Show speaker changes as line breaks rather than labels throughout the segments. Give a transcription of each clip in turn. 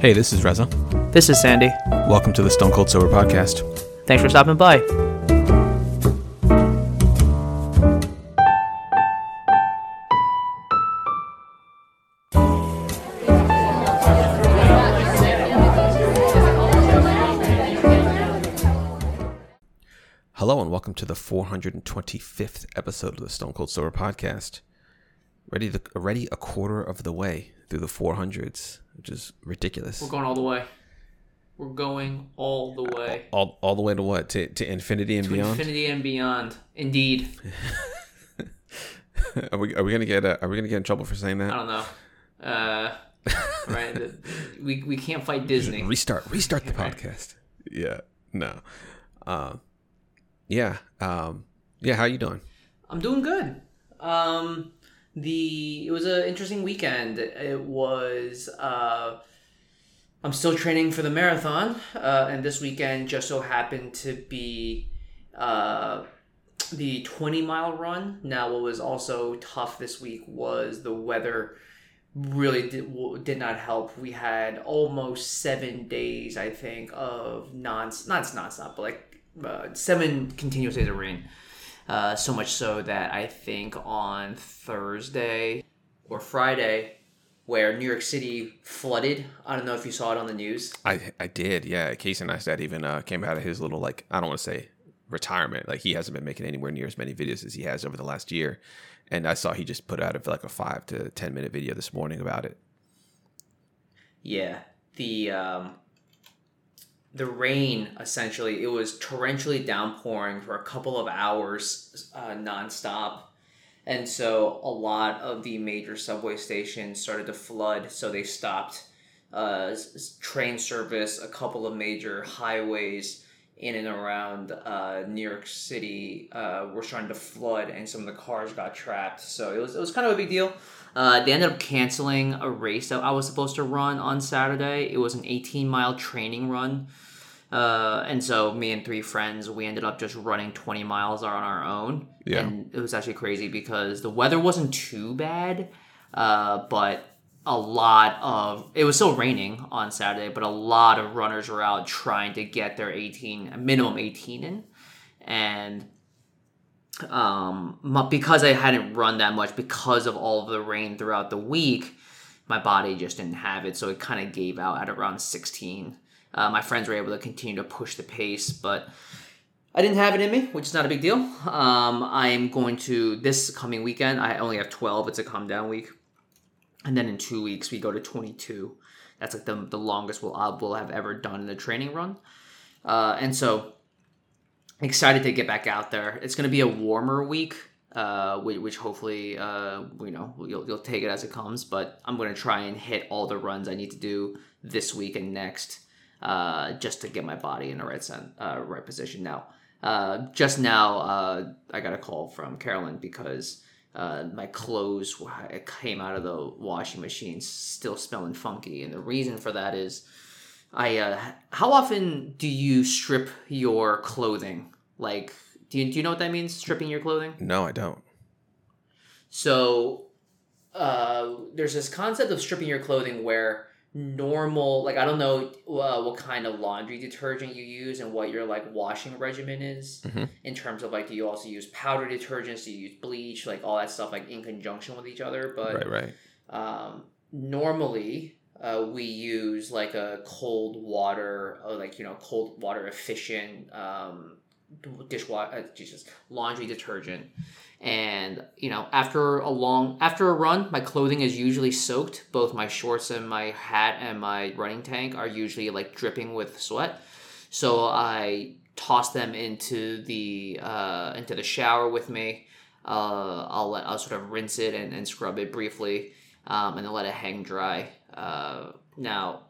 Hey, this is Reza.
This is Sandy.
Welcome to the Stone Cold Sober Podcast.
Thanks for stopping by.
Hello, and welcome to the 425th episode of the Stone Cold Sober Podcast. Ready, the, already a quarter of the way through the 400s, which is ridiculous.
We're going all the way. We're going all the way.
All, all the way to what? To, to infinity and
To
beyond?
infinity and beyond. Indeed.
are we, are we gonna get uh, are we gonna get in trouble for saying that?
I don't know. Uh, right. the- we, we can't fight Disney.
Restart restart the podcast. Yeah. No. Uh, yeah. Um, yeah. How you doing?
I'm doing good. Um, the it was an interesting weekend. It was. Uh, I'm still training for the marathon, uh, and this weekend just so happened to be uh, the 20 mile run. Now, what was also tough this week was the weather. Really did, did not help. We had almost seven days, I think, of non not nonstop, but like uh, seven continuous days of rain. Uh, so much so that I think on Thursday or Friday, where New York City flooded. I don't know if you saw it on the news.
I I did. Yeah. Casey Neistat even uh, came out of his little like I don't want to say retirement. Like he hasn't been making anywhere near as many videos as he has over the last year. And I saw he just put out a, like a five to ten minute video this morning about it.
Yeah, the um, the rain essentially it was torrentially downpouring for a couple of hours uh, nonstop, and so a lot of the major subway stations started to flood. So they stopped uh, train service. A couple of major highways in and around uh, New York City uh, were starting to flood, and some of the cars got trapped. So it was it was kind of a big deal. Uh, they ended up canceling a race that I was supposed to run on Saturday. It was an 18 mile training run. Uh, and so me and three friends, we ended up just running 20 miles on our own.
Yeah.
And it was actually crazy because the weather wasn't too bad, uh, but a lot of it was still raining on Saturday, but a lot of runners were out trying to get their 18 minimum 18 in, and um, because I hadn't run that much because of all of the rain throughout the week, my body just didn't have it, so it kind of gave out at around 16. Uh, my friends were able to continue to push the pace, but I didn't have it in me, which is not a big deal. Um, I'm going to this coming weekend. I only have 12. It's a calm down week, and then in two weeks we go to 22. That's like the, the longest we'll, I will have ever done in a training run. Uh, and so excited to get back out there. It's going to be a warmer week, uh, which, which hopefully, uh, you know, you'll, you'll take it as it comes. But I'm going to try and hit all the runs I need to do this week and next, uh, just to get my body in the right sen- uh, right position. Now, uh, just now, uh, I got a call from Carolyn because. Uh, my clothes came out of the washing machine still smelling funky, and the reason for that is I uh how often do you strip your clothing? Like do you, do you know what that means stripping your clothing?
No, I don't.
So uh there's this concept of stripping your clothing where normal like I don't know uh, what kind of laundry detergent you use and what your like washing regimen is
Mhm.
in terms of like do you also use powder detergents do you use bleach like all that stuff like in conjunction with each other but
Right, right.
um, normally uh, we use like a cold water or like you know cold water efficient um, dishwater uh, Jesus laundry detergent and you know after a long after a run my clothing is usually soaked. Both my shorts and my hat and my running tank are usually like dripping with sweat. So i toss them into the uh, into the shower with me. Uh, I'll let, I'll sort of rinse it and, and scrub it briefly um, and then let it hang dry. Uh, now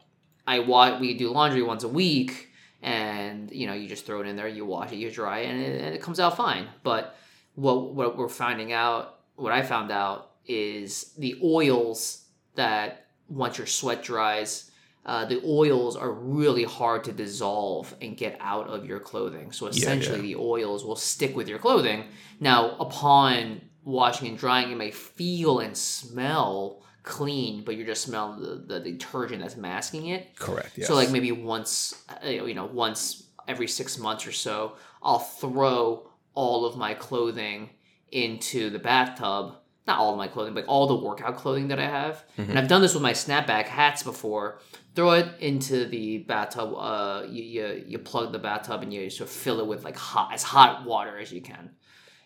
I wa- we do laundry once a week and you know you just throw it in there you wash it you dry and it, and it comes out fine. But what what we're finding out what I found out is the oils that once your sweat dries uh, the oils are really hard to dissolve and get out of your clothing. So essentially,
yeah.
the oils will stick with your clothing. Now, upon washing and drying, it may feel and smell clean, but you're just smelling the, the detergent that's masking it.
Correct. Yes.
So like maybe once, uh, you know, once every six months or so, I'll throw all of my clothing into the bathtub. Not all of my clothing, but all the workout clothing that I have. And I've done this with my snapback hats before. Throw it into the bathtub. Uh, you, you you plug the bathtub and you sort of fill it with like hot as hot water as you can,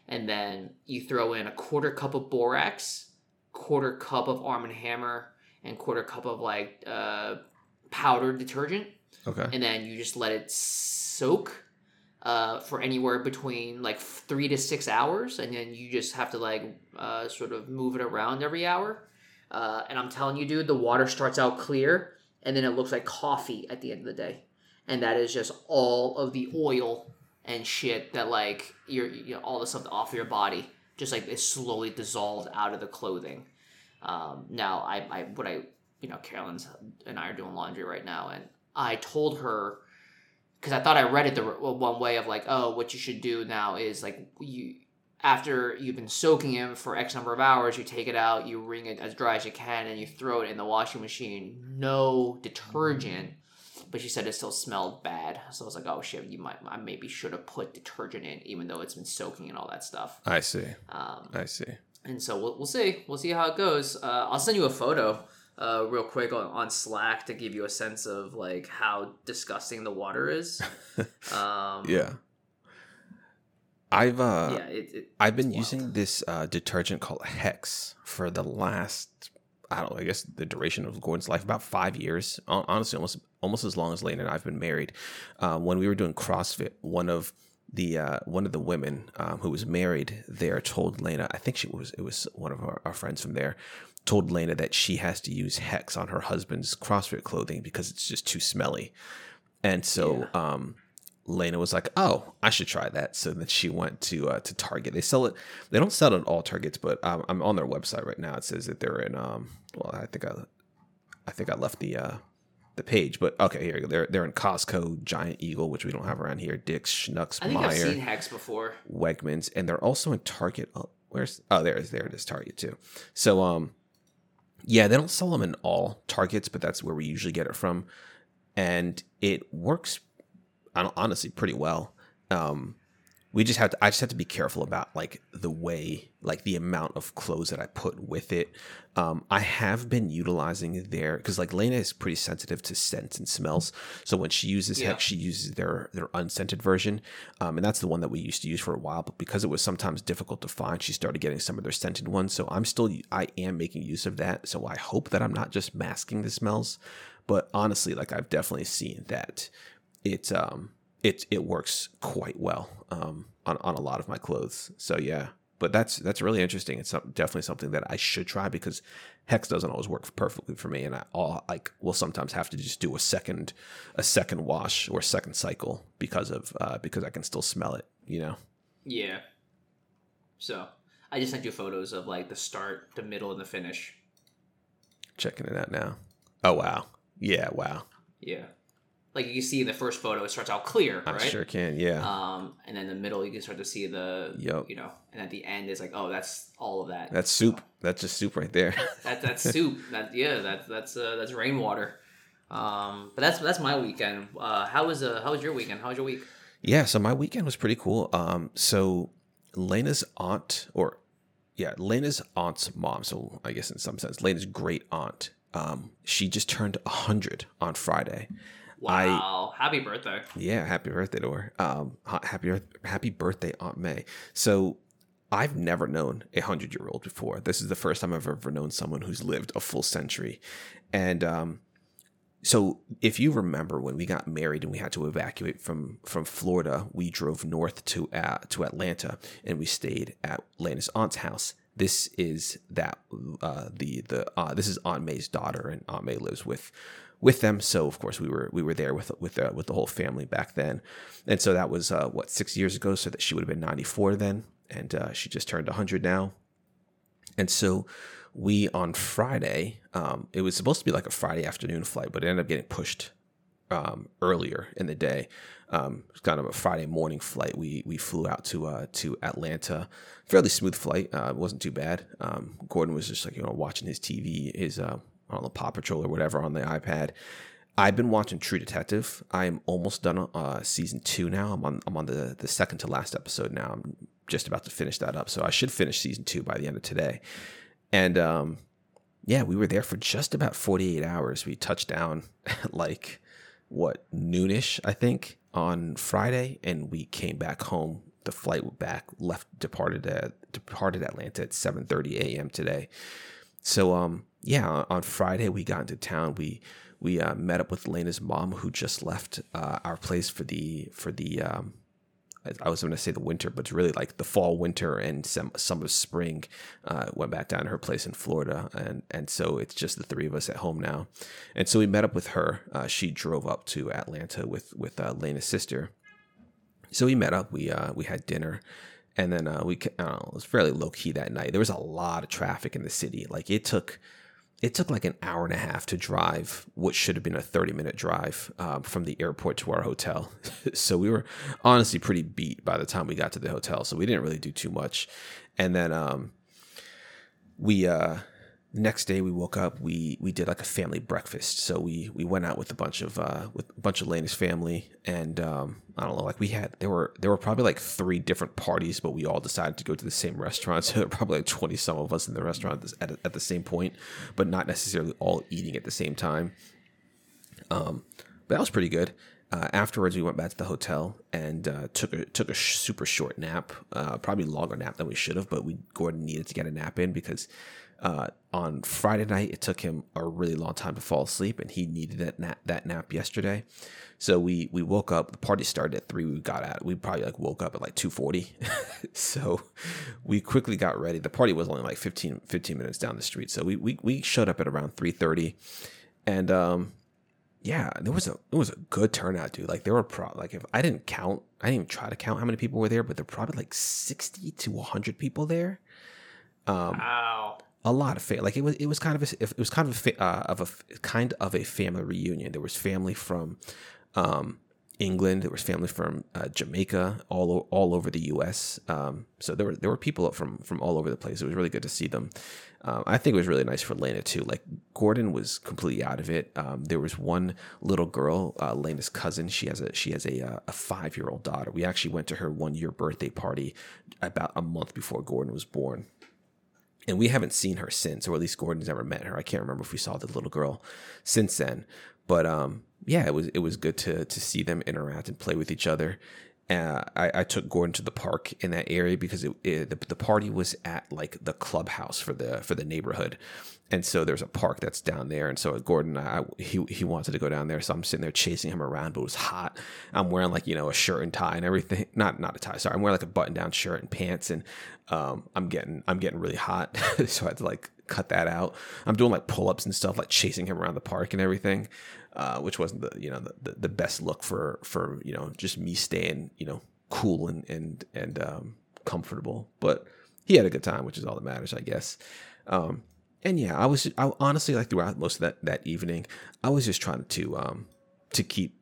and then you throw in a quarter cup of borax, quarter cup of Arm and Hammer, and quarter cup of like uh, powdered detergent
okay.
and then you just let it soak uh, for anywhere between like three to six hours, and then you just have to like uh, sort of move it around every hour. Uh, and I'm telling you, dude, the water starts out clear, and then it looks like coffee at the end of the day, and that is just all of the oil and shit that like your you know, all the stuff off your body just like is slowly dissolved out of the clothing. Um, now I, I what I you know Carolyn's and I are doing laundry right now, and I told her because I thought I read it the one way of like, oh, what you should do now is like you after you've been soaking it for X number of hours, you take it out, you wring it as dry as you can, and you throw it in the washing machine. No detergent. But she said it still smelled bad, so I was like, "Oh shit, you might, I maybe should have put detergent in, even though it's been soaking and all that stuff."
I see.
Um,
I see.
and so we'll, we'll see. We'll see how it goes. Uh, I'll send you a photo uh, real quick on, on Slack to give you a sense of like how disgusting the water is. Um,
Yeah. I've uh
yeah. It, it,
I've been using this uh, detergent called Hex for the last I don't know, I guess the duration of Gordon's life about five years. Honestly, almost almost as long as Lane and I've been married. Um, when we were doing CrossFit, one of the uh, one of the women um, who was married there told Lena, I think she was it was one of our, our friends from there, told Lena that she has to use Hex on her husband's CrossFit clothing because it's just too smelly. And so um, Lena was like, "Oh, I should try that." So then she went to uh, to Target. They sell it. They don't sell it at all Targets, but um, I'm on their website right now. It says that they're in. Um, well, I think I, I think I left the uh, the page, but okay, here. They're they're in Costco, Giant Eagle, which we don't have around here. Dick's, Schnucks,
I think I've
Meijer,
seen Hex before.
Wegmans, and they're also in Target. Oh, where's oh there is there it is Target too. So um, yeah, they don't sell them in all Targets, but that's where we usually get it from, and it works honestly pretty well. Um, we just have to. I just have to be careful about like the way, like the amount of clothes that I put with it. Um, I have been utilizing their because like Lena is pretty sensitive to scents and smells. So when she uses
Yeah.
Hex, she uses their their unscented version, um, and that's the one that we used to use for a while. But because it was sometimes difficult to find, she started getting some of their scented ones. So I'm still I am making use of that. So I hope that I'm not just masking the smells. But honestly, like I've definitely seen that it um it it works quite well um on, on a lot of my clothes. So yeah, but that's that's really interesting. It's some, definitely something that I should try because Hex doesn't always work perfectly for me, and I all like will sometimes have to just do a second a second wash or second cycle because of uh, because I can still smell it. You know.
Yeah. So I just sent you photos of like the start, the middle, and the finish.
Checking it out now. Oh wow. Yeah. Wow.
Yeah. Like you can see in the first photo, it starts out clear,
I
right?
sure can. Yeah.
Um, and then the middle, you can start to see the,
Yup.
you know, and at the end, it's like, oh, that's all of that.
That's soup. That's just soup right there.
That that's soup. That yeah, that's that's uh, that's rainwater. Um, but that's that's my weekend. Uh, how was uh how was your weekend? How was your week?
Yeah, so my weekend was pretty cool. Um, so Lena's aunt, or yeah, Lena's aunt's mom. So I guess in some sense, Lena's great aunt. Um, she just turned hundred on Friday. I-
Wow! Happy birthday!
Yeah, happy birthday to her. Um, ha- happy happy birthday, Aunt May. So I've never known a hundred year old before. This is the first time I've ever known someone who's lived a full century, and um, so if you remember when we got married and we had to evacuate from from Florida, we drove north to uh, to Atlanta and we stayed at Lena's aunt's house. This is that uh, the the uh, this is Aunt May's daughter, and Aunt May lives with with them. So of course we were we were there with with uh, with the whole family back then, and so that was uh, what six years ago. So that she would have been ninety four then, and uh, she just turned hundred now. And so we on Friday, um, it was supposed to be like a Friday afternoon flight, but it ended up getting pushed um, earlier in the day. Um, it was kind of a Friday morning flight. We we flew out to uh, to Atlanta. Fairly smooth flight. Uh, it wasn't too bad. Um, Gordon was just like you know watching his TV, his uh, Don't know Paw Patrol or whatever on the iPad. I've been watching True Detective. I am almost done uh, season two now. I'm on I'm on the the second to last episode now. I'm just about to finish that up, so I should finish season two by the end of today. And um, yeah, we were there for just about 48 hours. We touched down like what noonish, I think, on Friday, and we came back home. The flight back left departed at departed Atlanta at 7:30 a.m. today. So um yeah, on Friday we got into town. We we uh, met up with Lena's mom, who just left uh, our place for the for the um, I was going to say the winter, but it's really like the fall, winter, and some summer, spring. Uh, went back down to her place in Florida, and and so it's just the three of us at home now. And so we met up with her. Uh, she drove up to Atlanta with with uh, Lena's sister. So we met up. We uh, we had dinner, and then uh, we know, it was fairly low key that night. There was a lot of traffic in the city. Like it took it took like an hour and a half to drive what should have been a 30 minute drive um, from the airport to our hotel. so we were honestly pretty beat by the time we got to the hotel. So we didn't really do too much. And then um, we, uh, next day we woke up we we did like a family breakfast. So we we went out with a bunch of uh with a bunch of Lena's family and um I don't know like we had there were there were probably like three different parties but we all decided to go to the same restaurant. So there were probably like 20 some of us in the restaurant at, at the same point but not necessarily all eating at the same time. Um but that was pretty good uh, afterwards, we went back to the hotel and uh, took a took a sh- super short nap, uh, probably longer nap than we should have. But we Gordon needed to get a nap in because uh, on Friday night, it took him a really long time to fall asleep, and he needed that nap, that nap yesterday. So we we woke up. The party started at three. We got out. we probably like woke up at like two forty. so we quickly got ready. The party was only like 15, 15 minutes down the street. So we we, we showed up at around three thirty, and um, yeah, there was a it was a good turnout, dude. Like there were pro like if I didn't count, I didn't even try to count how many people were there, but there were probably like sixty to hundred people there.
Um, wow
a lot of family. Like it was, it was kind of a, it was kind of a, uh, of a kind of a family reunion. There was family from um, England. There was family from uh, Jamaica, all all over the U.S. Um, so there were there were people from from all over the place. It was really good to see them. Um, I think it was really nice for Lena too. Like Gordon was completely out of it. Um, there was one little girl, uh, Lena's cousin. She has a she has a uh, a five year old daughter. We actually went to her one year birthday party about a month before Gordon was born and we haven't seen her since, or at least Gordon's never met her. I can't remember if we saw the little girl since then, but um, yeah, it was it was good to to see them interact and play with each other. Uh, I, I, took Gordon to the park in that area because it, it, the, the party was at like the clubhouse for the for the neighborhood, and so there's a park that's down there. And so Gordon, I, he he wanted to go down there, so I'm sitting there chasing him around, but it was hot. I'm wearing like you know a shirt and tie and everything. Not not a tie, sorry. I'm wearing like a button down shirt and pants, and um, I'm getting I'm getting really hot, so I had to like cut that out. I'm doing like pull ups and stuff, like chasing him around the park and everything, uh, which wasn't the you know the, the best look for for you know just me staying you know cool and and and um, comfortable. But he had a good time, which is all that matters, I guess. Um, and yeah, I was I, honestly like throughout most of that that evening, I was just trying to um to keep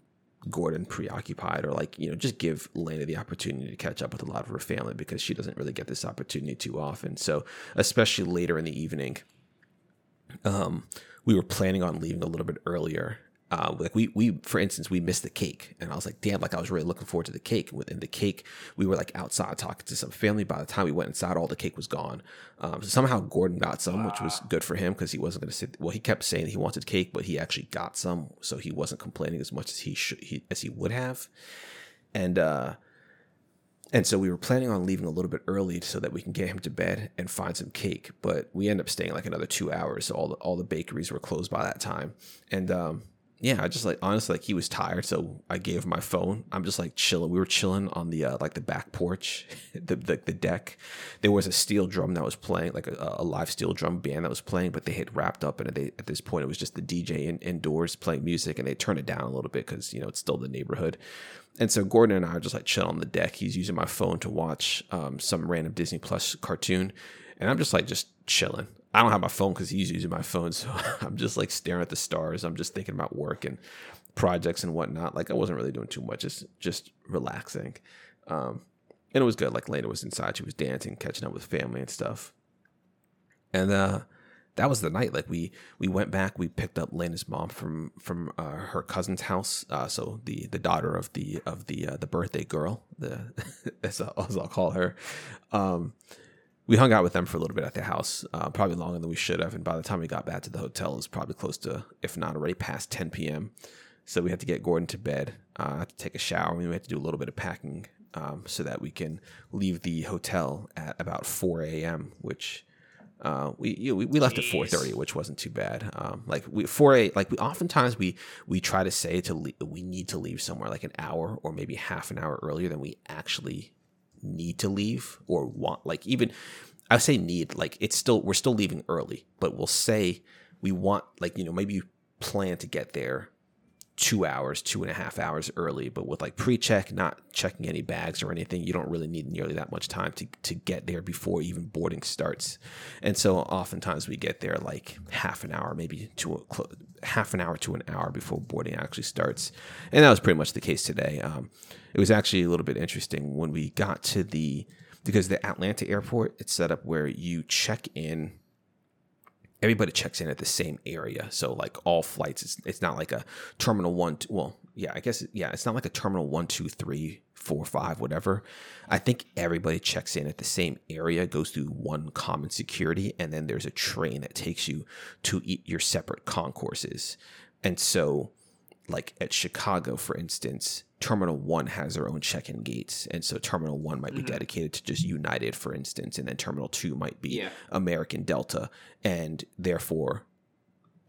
Gordon preoccupied or like, you know, just give Lena the opportunity to catch up with a lot of her family because she doesn't really get this opportunity too often. So, especially later in the evening, um, we were planning on leaving a little bit earlier uh, like we we for instance we missed the cake and i was like damn like i was really looking forward to the cake within the cake we were like outside talking to some family by the time we went inside all the cake was gone um, so somehow gordon got some which was good for him because he wasn't going to sit well he kept saying he wanted cake but he actually got some so he wasn't complaining as much as he should he, as he would have and uh and so we were planning on leaving a little bit early so that we can get him to bed and find some cake. But we end up staying like another two hours. So all the, all the bakeries were closed by that time. And um, yeah, I just like honestly like he was tired, so I gave him my phone. I'm just like chilling. We were chilling on the uh, like the back porch, the, the, the deck. There was a steel drum that was playing, like a, a, live steel drum band that was playing, but they had wrapped up, and they at this point it was just the DJ in, indoors playing music, and they turned it down a little bit because you know it's still the neighborhood. And so Gordon and I are just like chilling on the deck. He's using my phone to watch um, some random Disney Plus cartoon, and I'm just like just chilling. I don't have my phone because he's using my phone, so I'm just like staring at the stars. I'm just thinking about work and projects and whatnot. Like I wasn't really doing too much, just just relaxing. Um, and it was good. Like Lena was inside, she was dancing, catching up with family and stuff. And uh, that was the night. Like we we went back, we picked up Lena's mom from from uh, her cousin's house. Uh, so the the daughter of the of the uh, the birthday girl, the as, I'll, as I'll call her. Um, we hung out with them for a little bit at their house, uh, probably longer than we should have. And by the time we got back to the hotel, it was probably close to, if not already past 10 p.m. So we had to get Gordon to bed, uh, to take a shower. And we had to do a little bit of packing um, so that we can leave the hotel at about 4 a.m., which uh, we, you know, we we left Jeez. at 4:30, which wasn't too bad. Um, like we 4 a like we oftentimes we we try to say to leave, we need to leave somewhere like an hour or maybe half an hour earlier than we actually need to leave or want like even I say need like it's still we're still leaving early, but we'll say we want like you know maybe you plan to get there two hours, two and a half hours early, but with like pre-check, not checking any bags or anything, you don't really need nearly that much time to to get there before even boarding starts. And so oftentimes we get there like half an hour, maybe to a, half an hour to an hour before boarding actually starts. And that was pretty much the case today. Um, it was actually a little bit interesting when we got to the because the Atlanta airport it's set up where you check in everybody checks in at the same area. So like all flights, it's, it's not like a terminal one. Two, well, yeah, I guess yeah, it's not like a terminal one, two, three, four, five, whatever. I think everybody checks in at the same area, goes through one common security, and then there's a train that takes you to your separate concourses. And so, like at Chicago, for instance, Terminal One has their own check-in gates, and so Terminal One might be mm-hmm. dedicated to just United, for instance, and then Terminal Two might be yeah. American Delta, and therefore,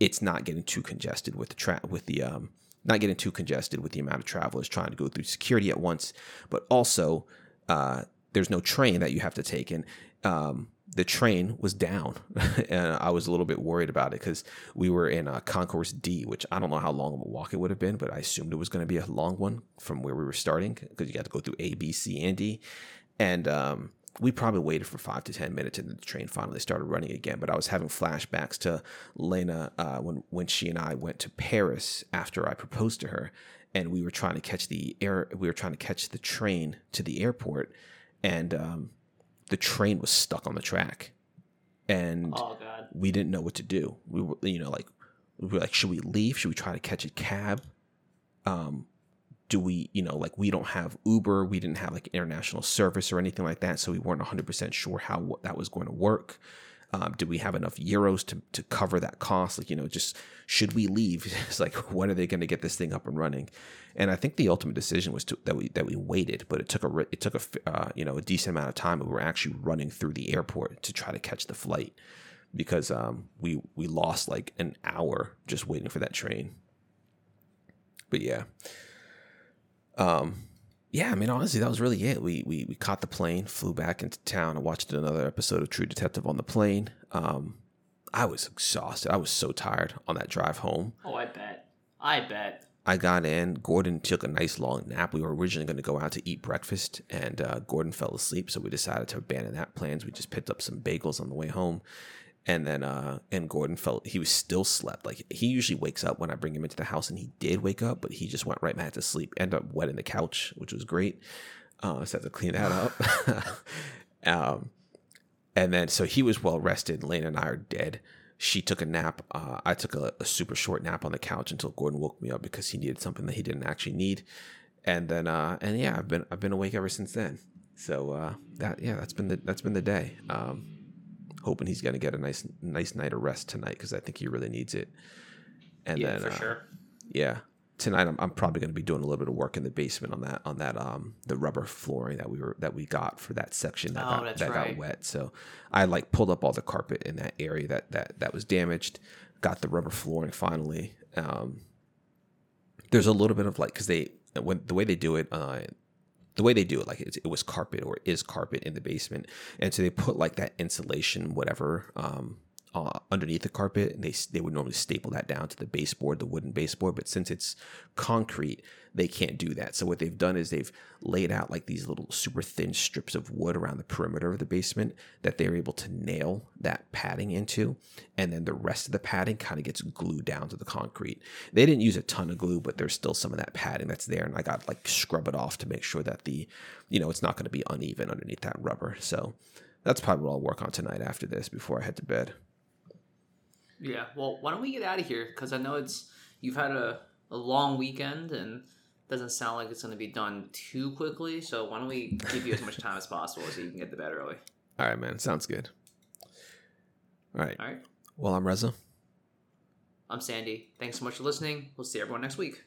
it's not getting too congested with the tra- with the um, not getting too congested with the amount of travelers trying to go through security at once, but also uh, there's no train that you have to take, and um, the train was down, and I was a little bit worried about it because we were in a Concourse D, which I don't know how long of a walk it would have been, but I assumed it was going to be a long one from where we were starting because you got to go through A, B, C, and D, and um, we probably waited for five to ten minutes, and the train finally started running again. But I was having flashbacks to Lena uh, when when she and I went to Paris after I proposed to her, and we were trying to catch the air, we were trying to catch the train to the airport, and um, the train was stuck on the track, and
oh,
we didn't know what to do. We were, you know, like we were like, should we leave? Should we try to catch a cab? Um, do we, you know, like we don't have Uber, we didn't have like international service or anything like that, so we weren't 100% sure how that was going to work. Um, did we have enough euros to, to cover that cost? Like, you know, just should we leave? It's like, when are they going to get this thing up and running? And I think the ultimate decision was to, that we that we waited, but it took a it took a uh, you know a decent amount of time. We were actually running through the airport to try to catch the flight because um, we we lost like an hour just waiting for that train. But yeah, um, yeah, I mean, honestly, that was really it. We, we we caught the plane, flew back into town, and watched another episode of True Detective on the plane. Um, I was exhausted. I was so tired on that drive home.
Oh, I bet. I bet.
I got in. Gordon took a nice long nap. We were originally going to go out to eat breakfast, and uh, Gordon fell asleep, so we decided to abandon that plans. We just picked up some bagels on the way home, and then uh, and Gordon felt he was still slept. Like he usually wakes up when I bring him into the house, and he did wake up, but he just went right back to sleep. Ended up wetting the couch, which was great. Uh, so I had to clean that up. um, and then so he was well rested. Lane and I are dead she took a nap. Uh, I took a, a, super short nap on the couch until Gordon woke me up because he needed something that he didn't actually need. And then, uh, and yeah, I've been I've been awake ever since then. So uh, that yeah, that's been the that's been the day. Um, hoping he's gonna get a nice nice night of rest tonight because I think he really needs it. And
yeah,
then,
for uh, sure.
Yeah, tonight I'm, I'm probably going to be doing a little bit of work in the basement on that on that um the rubber flooring that we were that we got for that section that,
oh,
got, that
right.
got wet so i like pulled up all the carpet in that area that that that was damaged got the rubber flooring finally um there's a little bit of like because they when the way they do it uh the way they do it like it, it was carpet or is carpet in the basement. And so they put like that insulation whatever um uh, underneath the carpet, and they they would normally staple that down to the baseboard, the wooden baseboard. But since it's concrete, they can't do that. So what they've done is they've laid out like these little super thin strips of wood around the perimeter of the basement that they're able to nail that padding into, and then the rest of the padding kind of gets glued down to the concrete. They didn't use a ton of glue, but there's still some of that padding that's there, and I got like scrub it off to make sure that the, you know, it's not going to be uneven underneath that rubber. So that's probably what I'll work on tonight after this before I head to bed.
Yeah. Well, why don't we get out of here? Because I know it's you've had a, a long weekend and doesn't sound like it's going to be done too quickly. So why don't we give you as much time as possible so you can get to bed early?
All right, man. Sounds good. All right.
All right.
Well, I'm Reza.
I'm Sandy. Thanks so much for listening. We'll see everyone next week.